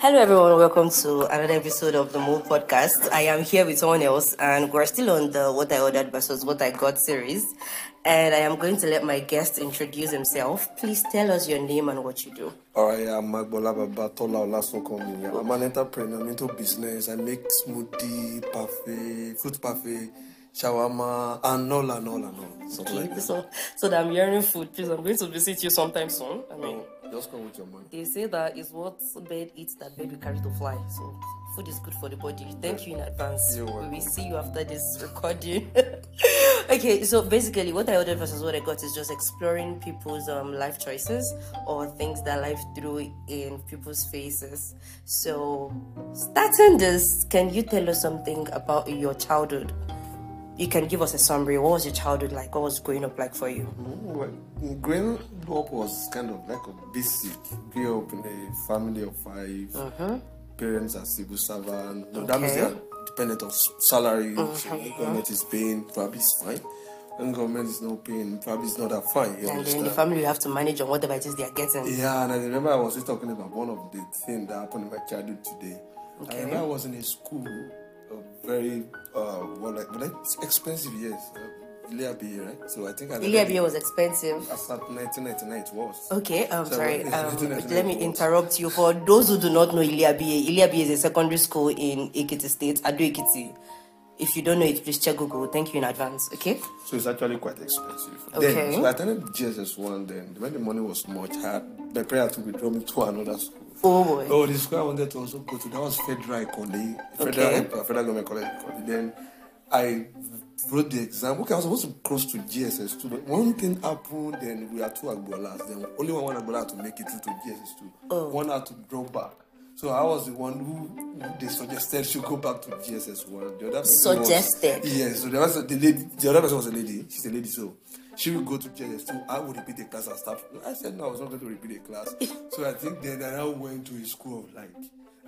Hello, everyone. Welcome to another episode of the Move Podcast. I am here with someone else, and we're still on the What I Ordered versus What I Got series. And I am going to let my guest introduce himself. Please tell us your name and what you do. All right, I'm Magbola Babatola Olasokomi. I'm an entrepreneur. I'm into business. I make smoothie, parfait, fruit parfait, shawarma, and all and all and all. Something like that. So, so that I'm hearing food, please, I'm going to visit you sometime soon. I mean, oh. Just come with your money. they say that is what bird eats that will carry to fly. So, food is good for the body. Thank you in advance. We will see you after this recording. okay, so basically, what I ordered versus what I got is just exploring people's um, life choices or things that life threw in people's faces. So, starting this, can you tell us something about your childhood? You can give us a summary. What was your childhood like? What was growing up like for you? Well, growing up was kind of like a basic. Grew up in a family of 5 mm-hmm. Parents are civil servants. No, That means they Okay. are dependent on salary. So mm-hmm. when government is paying, probably it's fine. When government is not paying, probably it's not that fine. You And then the family you have to manage on whatever it is they are getting. Yeah, and I remember I was just talking about one of the things that happened in my childhood today. I remember I was in a school, a very, uh, well, like, but it's expensive yes. Uh, Iliabi, right? So I think I Iliabia was expensive. As at 1999 it was. Okay, I'm So, sorry. Um, let me interrupt you. For those who do not know Iliabie, Iliabie is a secondary school in Ekiti State, Ado Ekiti. If you don't know it, please check Google. Thank you in advance. Okay. So it's actually quite expensive. Okay. Then, so I attended GSS1 then. When the money was much, I my parents to withdraw me to another school. Oh boy. Oh, the school I wanted to also go to, that was Federal College, Federal, Okay. uh, Federal Government College. Then I wrote the exam. Okay, I was supposed to cross to GSS2, but one thing happened, then we had two Agbolas. Then only one Agbola had to make it through to GSS2. Oh. One had to draw back. So I was the one who they suggested should go back to GSS1. The other person was- Suggested? Yes, so there was the lady, the other person was a lady. She's a lady, so she would go to JS2. I would repeat the class and stuff. I said no, I was not going to repeat the class. so I think then I now went to a school of like,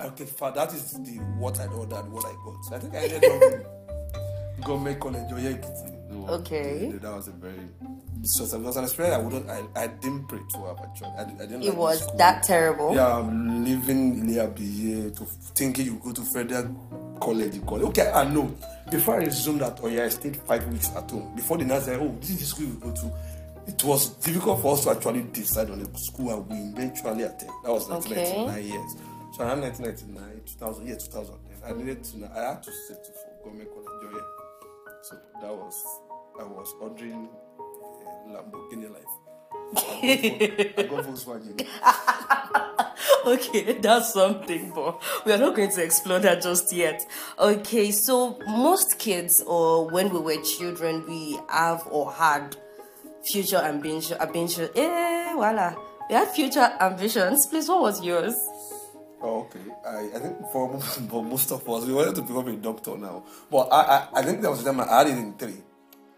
okay, fa- that is the what I ordered, what I got. So I think I ended up in government college or Ekiti. Okay. yeah, that was a very so it was an experience I wouldn't I, I didn't pray to have actually. I, I didn't It like was school. that terrible. Yeah, I'm leaving Iliabiye to thinking you go to federal college. college. Okay, I know. Before I resumed that, oh yeah, I stayed five weeks at home. Before the nurse said, oh, this is the school you go to. It was difficult for us to actually decide on the school and we eventually attend. That was Okay. 1999 years. So around 1999, 2000, yeah, 2000. Then I needed to, I had to settle for government college. Oh, yeah. So that was, I was ordering uh, Lamborghini life. I got Volkswagen. okay, that's something, but we are not going to explore that just yet. Okay, so most kids, or when we were children, we have or had future ambition. ambition. Eh, voila. We had future ambitions. Please, what was yours? Oh, okay. I, I think for, for most of us, we wanted to become a doctor now. But I, I, I think there was a time I had it in three.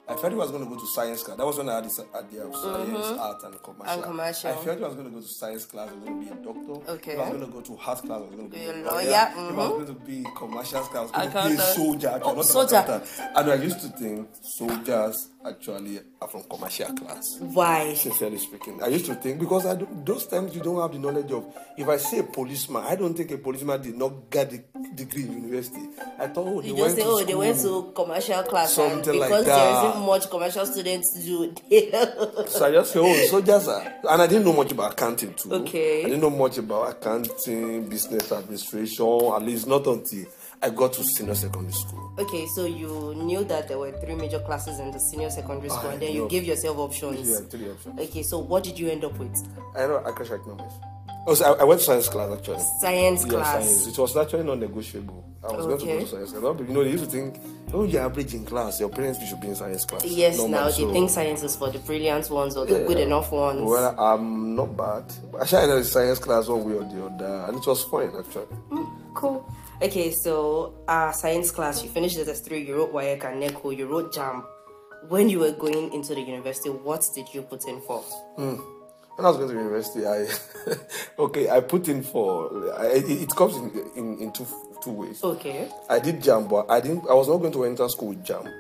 I felt he was going to go to science class. That was when I had this idea of science, art, and commercial. Mm-hmm. And commercial. I felt he was going to go to science class. I was going to be a doctor. Okay. If I was going to go to art class, I was going to be a lawyer. If I was mhm. going to be commercial class, I was going to be a soldier. Oh, soldier. And I used to think soldiers actually are from commercial class. Why? Sincerely speaking, I used to think because I those times you don't have the knowledge of. If I say a policeman, I don't think a policeman did not get the degree in university. I thought, oh, they You went just say, to oh, they went to commercial class, and Something like because there that. isn't much commercial students do. So I just say, oh, soldiers are, and I didn't know much about accounting too. Okay. I didn't know much about accounting, business administration. At least not until I got to senior secondary school. okay, so you knew that there were three major classes in the senior secondary school, oh, and then you gave yourself options. Yeah, three options. Okay, so what did you end up with? I know I crash economics. Oh, so I, I went to science class actually. Science Yeah, class. science. It was actually non-negotiable. I was going to go to science class. You know, they used to think, oh, you're average in class. Your parents should be in science class. Yes, Normal, now so- they think science is for the brilliant ones or the Yeah. good enough ones. Well, I'm not bad. Actually, I the science class one way or the other, and it was fine actually. Mm, cool. Okay, so uh, science class, you finished the three, you wrote WAEC and NECO, you wrote JAMB. When you were going into the university, what did you put in for? When I was going to university, I okay, I put in for I, it, it comes in, in in two two ways. Okay. I did JAMB, but I didn't. I was not going to enter school with JAMB.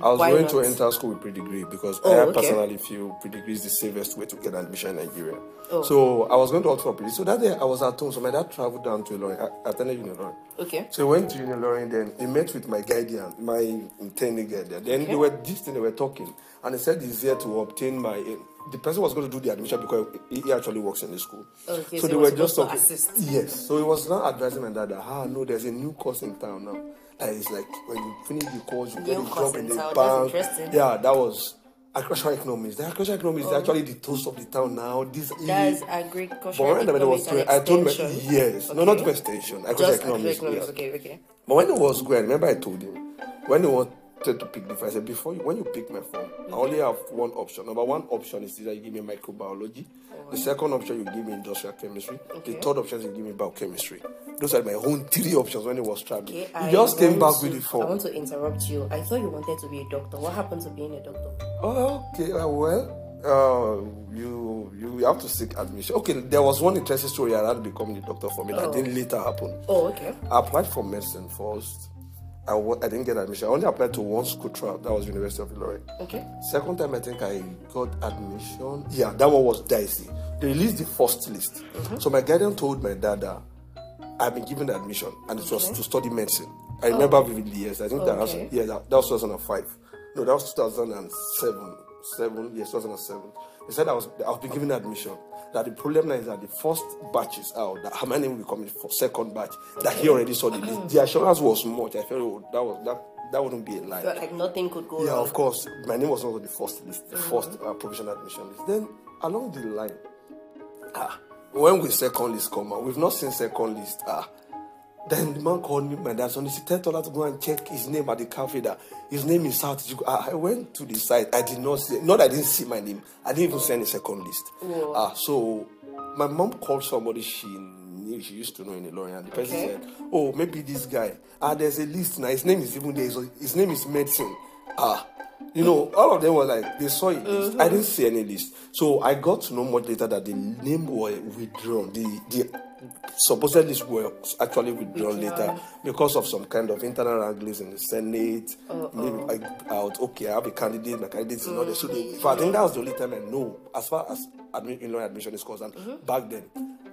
I was Why going to enter school with pre-degree because Oh, I okay. personally feel pre-degree is the safest way to get admission in Nigeria. Oh. So I was going to opt for pre-degree. So that day I was at home. So my dad traveled down to Ilorin. I attended Unilorin. Okay. So I went to Unilorin. Then he met with my guardian, my intending guardian. Then they were thing they were talking, and he said he's here to obtain my. The person was going to do the admission because he he actually works in the school. Okay, so so they he were was just talking. assist. Yes. So he was now advising my dad that ah no, there's a new course in town now. That is like when you finish the course, you get New a job in the bank. interesting. Yeah, that was agricultural economics. The agricultural economics is actually the toast of the town now. This That's But agricultural when I was economics and doing, I told me extension. yes, no, Okay. not extension. Agricultural economics. economics. Okay, okay. But when it was going, I remember I told him when he wanted to pick the phone, I said before you, when you pick my phone, I only have one option. Number one option is either you give me microbiology. The second option you give me industrial chemistry. Okay. The third option is you give me biochemistry. Those are my own three options when it was traveling. Okay, I just came back with the phone. I want to interrupt you. I thought you wanted to be a doctor. What happened to being a doctor? Oh, okay. Uh, well, uh, you you have to seek admission. Okay, there was one interesting story I had becoming a doctor for me that Oh. didn't later happen. Oh, okay. I applied for medicine first. I didn't get admission. I only applied to one school trial. That was University of Ilorin. Okay. Second time, I think I got admission. Yeah, that one was dicey. They released the first list. Mm-hmm. So my guardian told my dad that I've been given the admission and it was Okay. to study medicine. I remember oh. vividly, yes. I think that was, yeah, that, that was 2005. No, that was 2007. Seven, yes, 2007. They said I was, I've been given admission. That the problem now is that the first batch is out. That how many will be coming for second batch? That he already saw the list. The assurance was much. I felt oh, that was that that wouldn't be a lie. Like nothing could go Yeah, wrong. of course. My name was not on the first list, the first uh, provisional admission list. Then along the line, ah, when will second list come out? We've not seen second list. Ah, then the man called me, my dad, son, he said, tell Tola to go and check his name at the cafe. That his name is Ah, I went to the site. I did not see. Not I didn't see my name. I didn't even see any second list. Whoa. Ah, so my mom called somebody she knew she used to know in Ilorin, and the person Okay. said, "Oh, maybe this guy. Ah, there's a list now. His name is even there. His name is Medicine. Ah." You know, all of them were like they saw it. list. I didn't see any list, so I got to know much later that the name were withdrawn. The the supposed list were actually withdrawn later because of some kind of internal wranglings in the Senate. Oh, Maybe oh. like out. Okay, I have a candidate. My candidate is not there. So, they, so I think that was the only time I know as far as admi- in-law admission is concerned. Mm-hmm. Back then,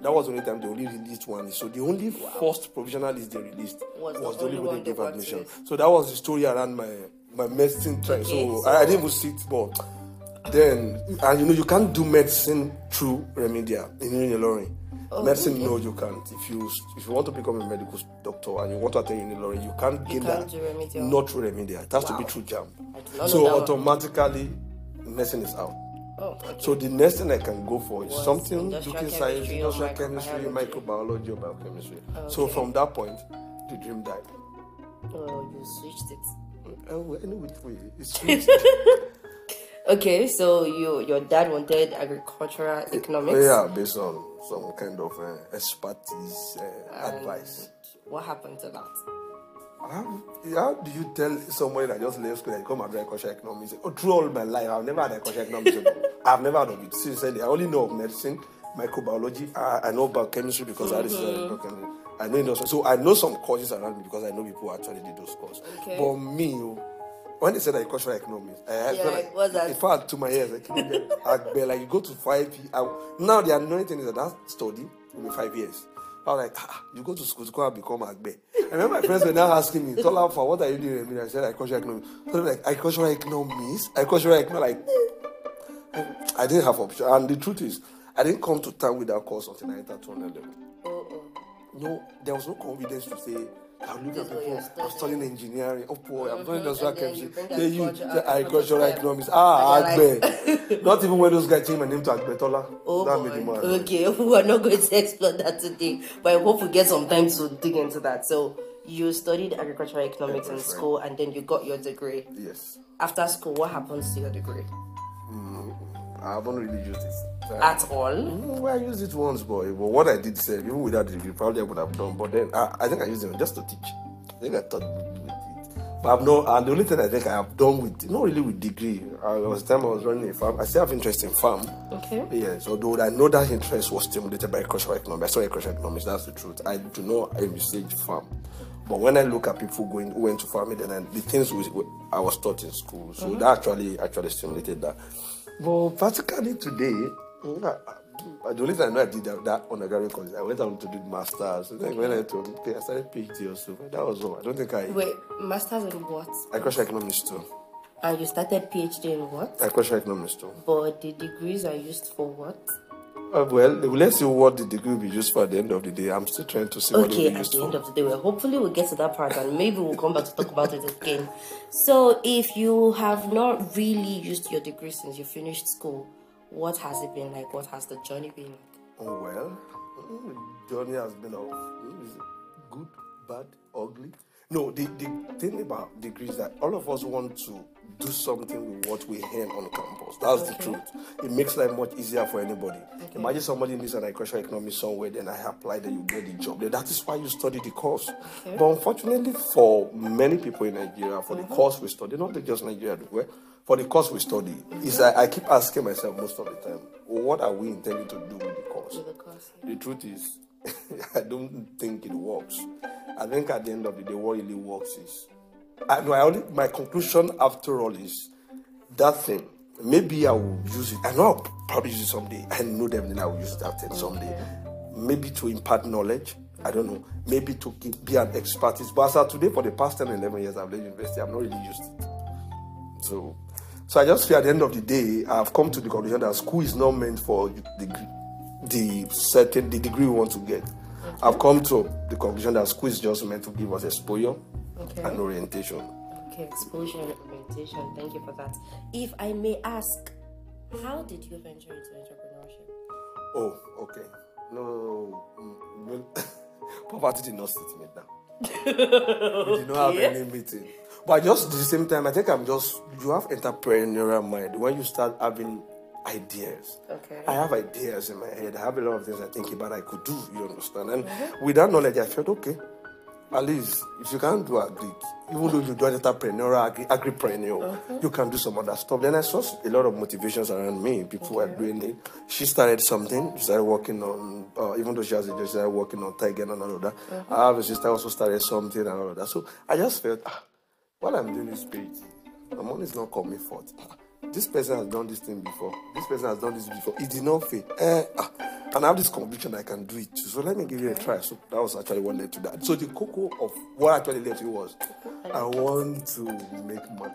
that was the only time they only released one. So the only first provisional list they released Was was, the only one they gave admission. So that was the story around my my medicine. Okay, so, so- I, I didn't even sit, but then and you know you can't do medicine through remedial in Unilorin. Oh, medicine, okay. no, you can't. If you if you want to become a medical doctor and you want to attend Unilorin, you can't get can't that. do remedial. Not through remedial. It has to be through JAMB. I did not know So that one. automatically, medicine is out. Oh, okay. So the next thing I can go for is Was something looking science, industrial chemistry, microbiology? microbiology, or biochemistry. So from that point, the dream died. Oh, you switched it. Mm, oh, anyway, wait, it's sweet. Okay, so you your dad wanted agricultural eh, economics. Oh, yeah, based on some kind of uh, expertise uh, advice. What happened to that? How, how do you tell somebody that just left school and come and do economics? Oh, through all my life, I've never had agricultural economics. I've never heard of it. Sincerely, I only know of medicine, microbiology. I, I know about chemistry because I studied biochemistry. I know. So I know some courses around me because I know people who actually did those courses. Okay. But me, oh, when they said agricultural economics, I, I Yeah, like, what's that? In fact, to my ears, I couldn't get agbe, like you go to five. I, now the annoying thing is that that study will be five years. I was like, ah, you go to school to come and become agbe. I remember my friends were now asking me, Tola, for what are you doing? in Remedial?" I said agricultural economics. So they were like agricultural economics, agricultural economics, like. I didn't have option, and the truth is, I didn't come to town with that course until I entered 200 level. No, there was no confidence to say, I look This at people, I'm studying engineering, oh boy, I'm doing industrial and then you chemistry. you, agriculture- say agricultural economics. Ah, Agbe. Not even when those guys changed my name to Agbe Tola. Oh that made. Okay, we are not going to explore that today, but I hope we get some time to dig into that. So you studied agricultural economics in school, and then you got your degree. Yes. After school, what happens to your degree? I haven't really used it. Uh, At all? Mm, well, I used it once, boy. But what I did say, even without the degree, probably I would have done. But then I, I think I used it just to teach. I think I taught with it. But I've no, and the only thing I think I have done with, not really with degree. I was time I was running a farm. I still have interest in farm. Okay. Yes, although I know that interest was stimulated by cultural economics. I saw cultural economics, that's the truth. I do not envisage farm. But when I look at people going who went to farming, then the things we, we- I was taught in school, so that actually actually stimulated that. But practically today, I- I- the only thing I know I did that, that undergraduate course, I went on to do masters. Then when I told okay, I started PhD or so. That was all. I don't think I. Wait, masters in what? Agricultural economics too. And you started PhD in what? Agricultural economics too. But the degrees are used for what? Uh, well, let's see what the degree will be used for at the end of the day. I'm still trying to see what it Okay, will be at used the end for. of the day, well, hopefully we'll get to that part and maybe we'll come back to talk about it again. So, if you have not really used your degree since you finished school, what has it been like? What has the journey been like? Oh, well, mm, journey has been of mm, good, bad, ugly. No, the, the thing about degrees is that all of us want to do something with what we learn on campus. That's the truth. It makes life much easier for anybody. Imagine somebody needs an agricultural economy somewhere, then I apply, then you get the job. That is why you study the course. But unfortunately, for many people in Nigeria, for the course we study, not just Nigeria, well, for the course we study, is I, I keep asking myself most of the time, what are we intending to do with the course? With the course? The truth is, I don't think it works. I think at the end of the day, what really works is, I I only, my conclusion after all is that thing. Maybe I will use it. I know I'll probably use it someday. I know definitely I will use that thing someday. Maybe to impart knowledge. I don't know. Maybe to keep, be an expertise. But as of today, for the past 10, 11 years I've left university, I've not really used it. So, so I just feel at the end of the day, I've come to the conclusion that school is not meant for the the certain the degree we want to get. I've come to the conclusion that school is just meant to give us exposure Okay. and orientation. Okay, exposure and orientation. Thank you for that. If I may ask, how did you venture into entrepreneurship? Oh, okay. No, mm, well, poverty did not sit me down. we did not have any meeting. But just at the same time, I think I'm just you have entrepreneurial mind when you start having ideas. Okay. I have ideas in my head. I have a lot of things I think about I could do, you understand? And with that knowledge, I felt okay. At least if you can't do agri, even though you do entrepreneurial, agri, agripreneur, you can do some other stuff. Then I saw a lot of motivations around me. People were doing it. She started something. She started working on, uh, even though she has a job, she started working on Tiger and all of that. I have a sister also started something and all of that. So I just felt, ah, what I'm doing is great. The money is not coming forth. This person has done this thing before. This person has done this before. It did not fail. Eh, ah, and I have this conviction I can do it too. So let me give you a try. So that was actually what led to that. So the cocoa of what actually led to it was I want to make money.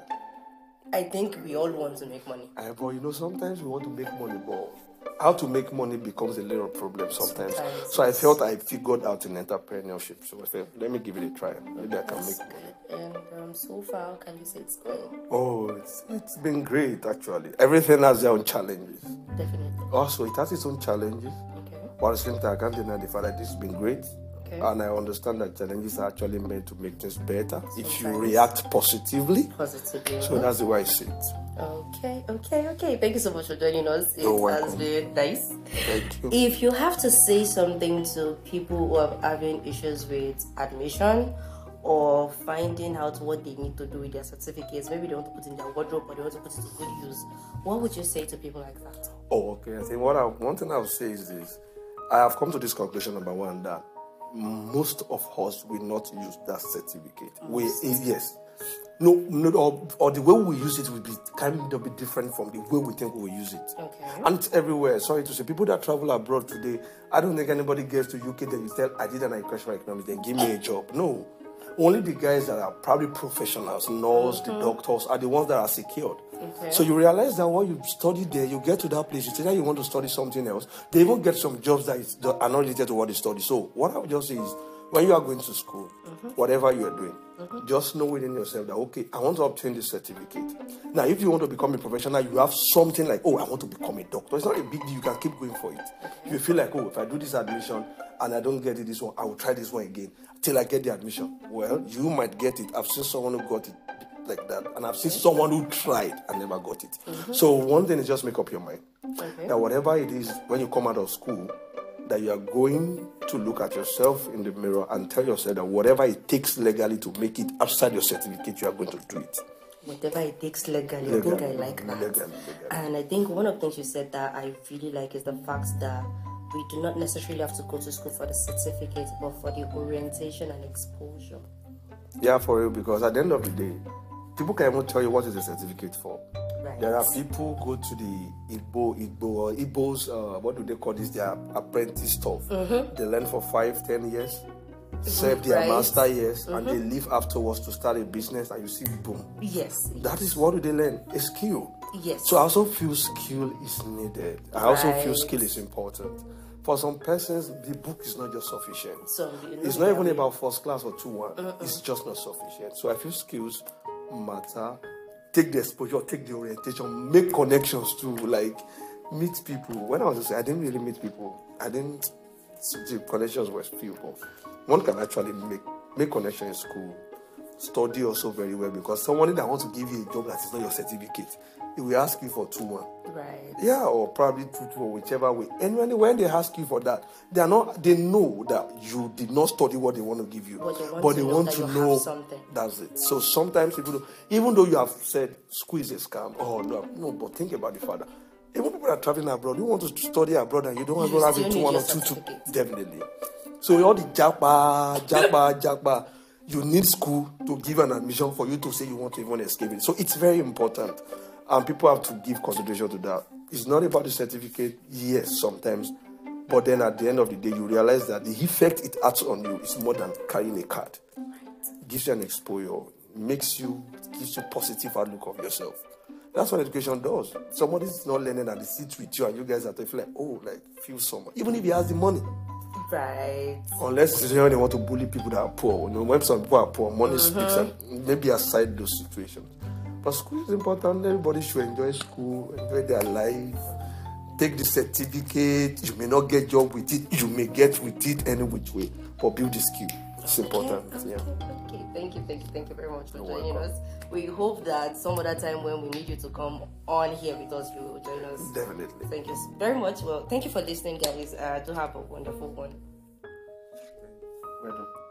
I think we all want to make money. Eh, but you know, sometimes we want to make money, but how to make money becomes a little problem sometimes. Sometimes, So I felt I figured out in entrepreneurship. So I said, let me give it a try. Maybe I can make money. And um, so far, how can you say it's going? Oh, it's, it's been great actually. Everything has their own challenges. Definitely. Also, it has its own challenges. Okay. But at the same time, I can't deny the fact that this has been great. Okay. And I understand that challenges are actually meant to make things better if you react positively. Positively. So that's the way I see it. Okay, okay, okay. Thank you so much for joining us. It You're has welcome. been nice. Thank you. If you have to say something to people who are having issues with admission or finding out what they need to do with their certificates, maybe they want to put in their wardrobe or they want to put it to good use, what would you say to people like that? Oh, okay. I think what I, one thing I would say is this: I have come to this conclusion number one that most of us will not use that certificate. Mm. We yes, no, no, or, or the way we use it will be kind of be different from the way we think we will use it. Okay. And it's everywhere. Sorry to say, people that travel abroad today, I don't think anybody gets to UK then you tell I did an agricultural economics, then give me a job. No. Only the guys that are probably professionals, nurse, the mm-hmm. doctors, are the ones that are secured. Okay. So you realize that when you study there, you get to that place, you say that you want to study something else. They even get some jobs that is, that are not related to what they study. So what I would just say is, when you are going to school, mm-hmm. whatever you are doing, Mm-hmm. just know within yourself that okay, I want to obtain this certificate. Now, if you want to become a professional, you have something like, oh, I want to become a doctor. It's not a big deal. You can keep going for it. If you feel like, oh, if I do this admission and I don't get it this one, I will try this one again till I get the admission. Well, you might get it. I've seen someone who got it like that, and I've seen someone who tried and never got it. Mm-hmm. So one thing is just make up your mind Okay. that whatever it is when you come out of school, that you are going to look at yourself in the mirror and tell yourself that whatever it takes legally to make it outside your certificate, you are going to do it. Whatever it takes legally, I think I like that. Legally, legally. And I think one of the things you said that I really like is the fact that we do not necessarily have to go to school for the certificate, but for the orientation and exposure. Yeah, for real, because at the end of the day, people can even tell you what is a certificate for. Right. There are people go to the Igbo, Igbo or Igbos, uh, what do they call this? Their apprentice stuff. Mm-hmm. They learn for five, ten years, mm-hmm. serve their Right. master years, and they mm-hmm. leave afterwards to start a business, and you see, boom. Yes. That is what do they learn? A skill. Yes. So I also feel skill is needed. I also feel skill is important. For some persons, the book is not just sufficient. So, you know, it's not even about first class or two one. It's just not sufficient. So I feel skills matter. Take the exposure, take the orientation, make connections too. Like meet people. When I was I didn't really meet people. I didn't. The connections were few. But one can actually make make connection in school. Study also very well because someone that wants to give you a job that is not your certificate, he will ask you for two one. Right. Yeah, or probably two two or whichever way. And when, when they ask you for that, they are not. They know that you did not study what they want to give you, But they want but to they know want to have know something. that's it. So sometimes people, do, even though you have said squeeze is a scam, oh no, no, but think about the father. Even people that are traveling abroad, you want to study abroad and you don't want You to have a two one or two two, definitely. So all the japa, japa, japa, you need school to give an admission for you to say you want to even escape it. So it's very important, and people have to give consideration to that. It's not about the certificate, yes, sometimes, but then at the end of the day, you realize that the effect it has on you is more than carrying a card. It gives you an exposure, makes you, gives you positive outlook of yourself. That's what education does. Somebody's not learning and they sit with you, and you guys are like, oh, like feel so much. even if he has the money. Right. Unless it's when they want to bully people that are poor. You know, when some people are poor, money mm-hmm. speaks, and maybe aside those situations. But school is important. Everybody should enjoy school, enjoy their life. Take the certificate. You may not get job with it. You may get with it any which way. But build the skill. It's important. Yeah. Okay, thank you, thank you, thank you very much for You're joining welcome. us. We hope that some other time when we need you to come on here with us, you will join us. Definitely. Thank you very much. Well, thank you for listening, guys. Uh, do have a wonderful one. Well done.